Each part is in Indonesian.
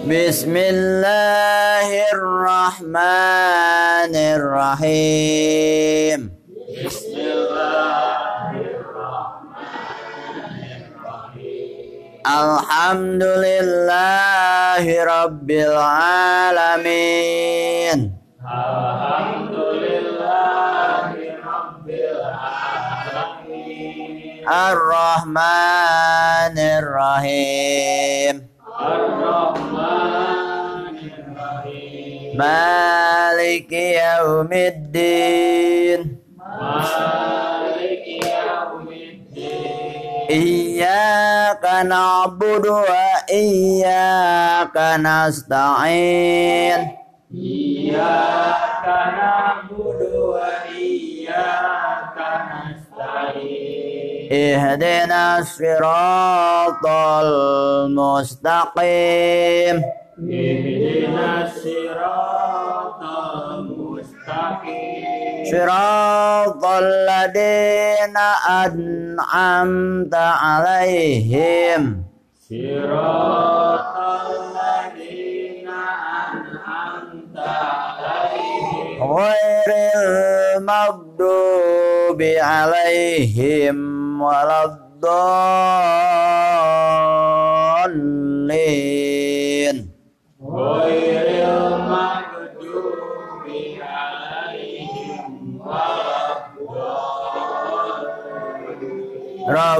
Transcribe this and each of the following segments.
Bismillahirrahmanirrahim. Alhamdulillahi Rabbil Alamin Ar-Rahmanir Rahim Maliki Yaumiddin. Iyyaka na'budu wa iyyaka nasta'in. Iyyaka na'budu wa iyyaka nasta'in. Ihdina siratal mustaqim. Siratal صراط الذين أنعمت عليهم. صراط الذين أنعمت عليهم. غير المغضوب عليهم ولا الضالين.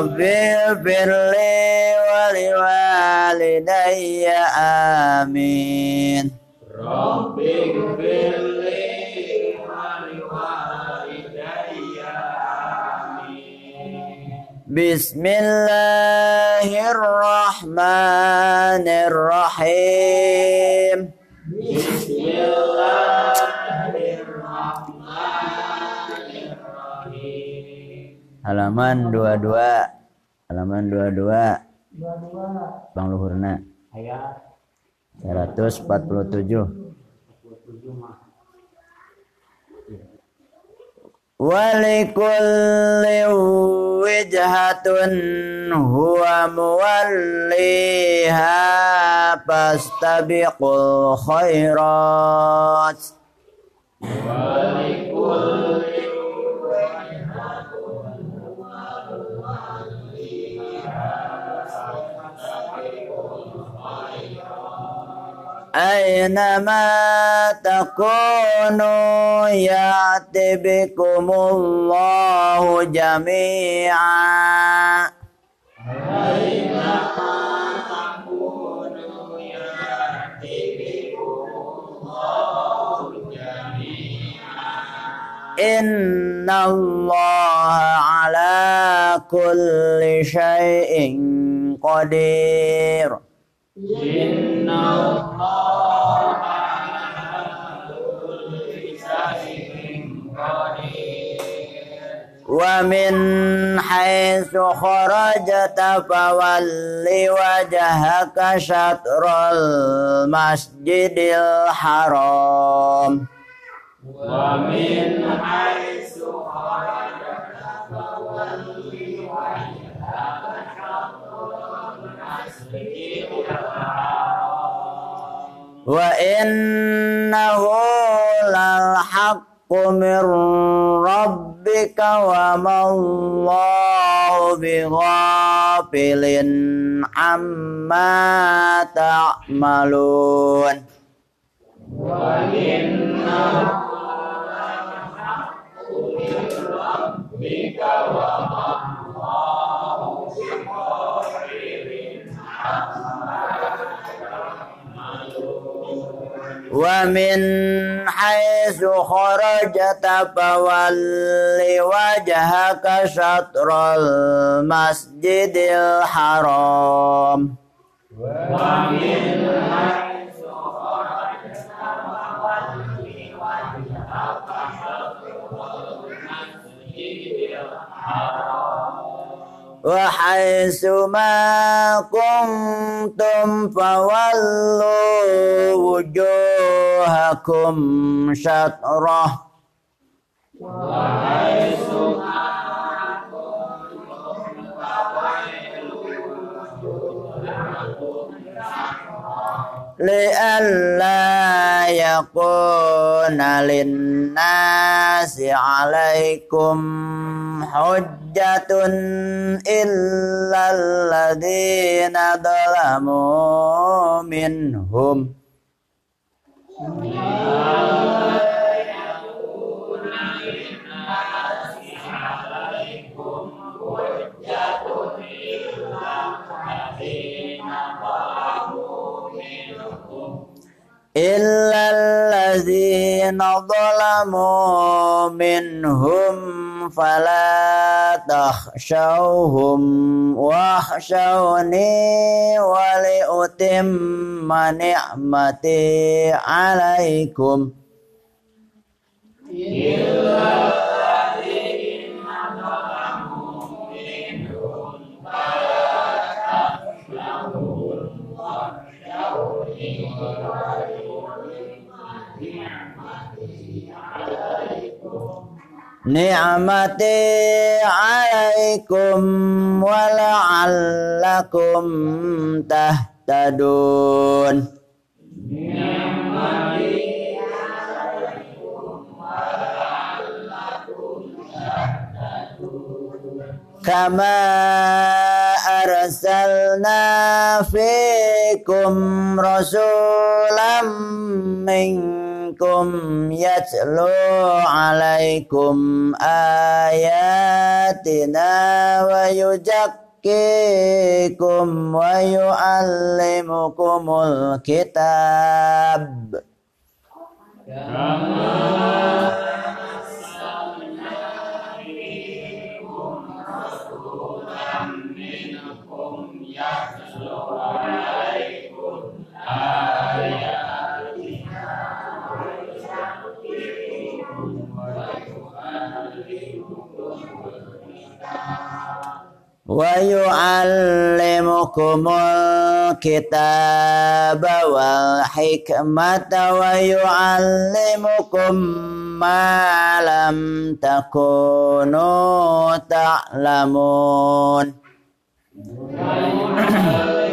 رب اغفر لي ولوالدي آمين رب اغفر لي ولوالدي آمين بسم الله الرحمن الرحيم بسم الله Halaman 22 Halaman 22 Bang Luhurna. Ayat 147 27 mah Walikulli wijhatun huwa muwalliha fastabiqul khairat. Walikulli أينما تكونوا يأت بكم الله جميعا أينما تكونوا يأت بكم الله جميعا. إن الله على كل شيء قدير. إن الله ومن حيث خرجت فول وجهك شطر المسجد الحرام ومن حيث خرجت فولي وجهك شطر المسجد الحرام وإنه للحق من ربك وما الله بغافل عما تعملون وإنه للحق من ربك وما ومن حيث خرجت فول وجهك شطر المسجد الحرام ومن حيث وحيث ما كنتم فولوا وجوهكم شطره وحيث لئلا يكون للناس عليكم حجة إلا الذين ظلموا منهم إلا الذين ظلموا منهم فلا تخشوهم واخشوني ولأتم نعمتي عليكم. إلا ni'mati alaikum wala'allakum tahtadun. Ni'mati kama arsalna fikum rasulam min minkum yatlu alaikum ayatina wa yuzakkikum wa yu'allimukumul kitab Kama wa yu'allimukumul kitaba wal hikmata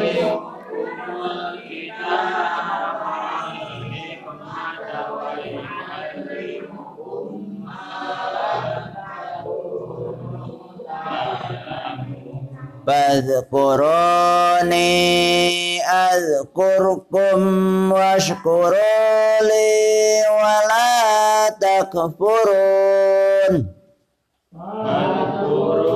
فاذكروني أذكركم واشكروا لي ولا تكفرون. فاذكروني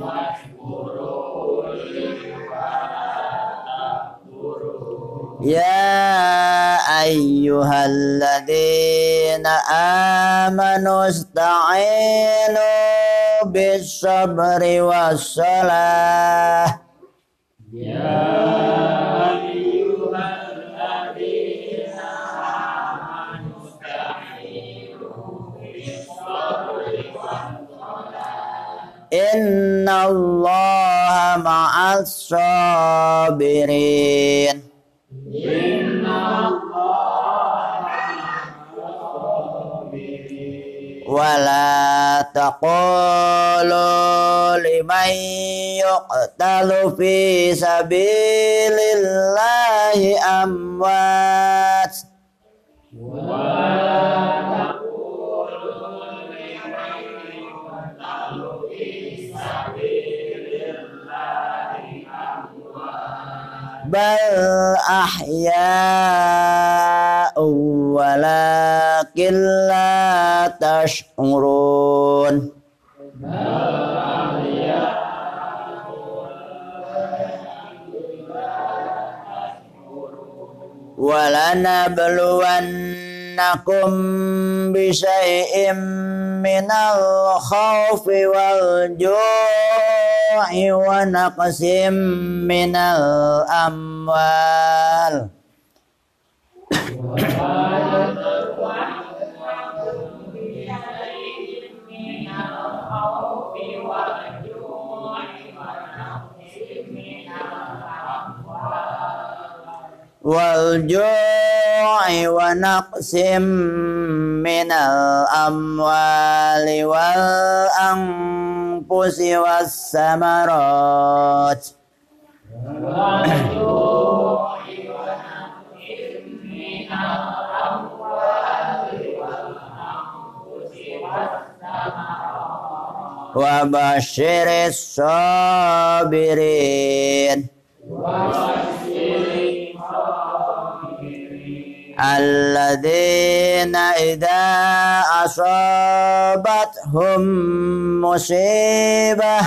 واشكروا لي ولا تكفرون يا أيها الذين آمنوا استعينوا bisabri wassalah Ya Inna Allah ma'as sabirin. تقولوا لمن يقتل في سبيل الله أموات ولا تقولوا لمن يقتل في سبيل الله أموات بل أحياء ولكن لا تشعرون ولنبلونكم بشيء من الخوف والجوع ونقص من الأموال والجوع ونقص من الأموال والأنفس والثمرات وبشر الصابرين الذين إذا أصابتهم مصيبة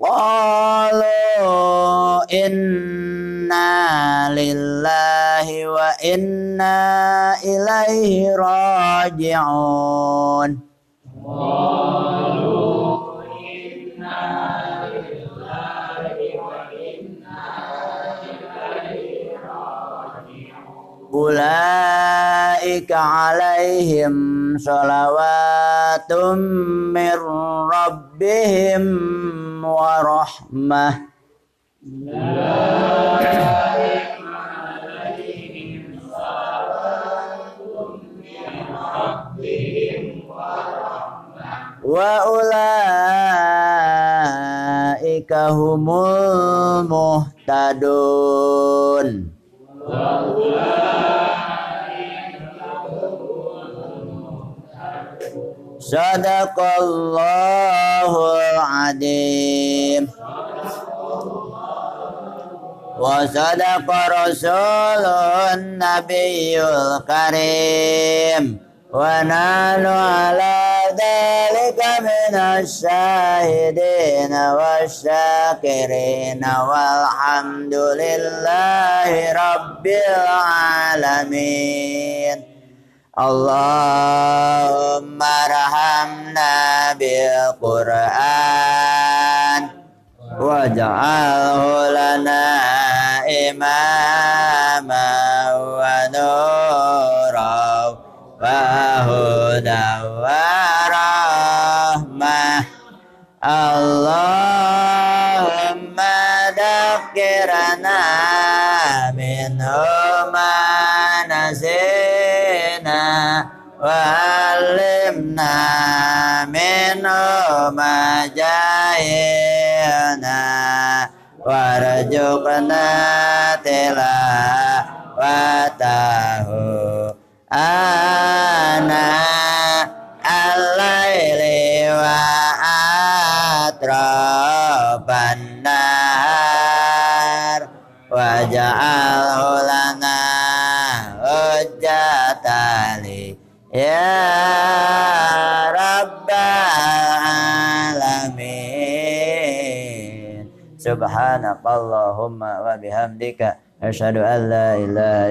قالوا إنا لله وإنا إليه راجعون أولئك عليهم صلوات من ربهم ورحمة وأولئك هم المهتدون Sadaqallahul adim. Wa sadaqa rasulun nabiyul karim. Wa nanu ala dhalika minas syahidin wa syakirin Walhamdulillahi rabbil alamin Allahumma rahamna bil Qur'an waj'alhu lana imama wa Allahumma dakkirana minhu ma nasina wa alimna minhu ma jahilna warzuqna tilawatahu ana atraban nahar waj'alhu lana hujjatali. Ya rabbal alamin. Subhanakallahumma wa bihamdika asyhadu an la ilaha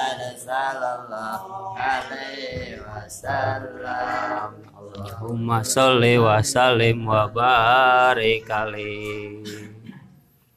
wasallam Allahumma sholli wa sallim wa barik alaihi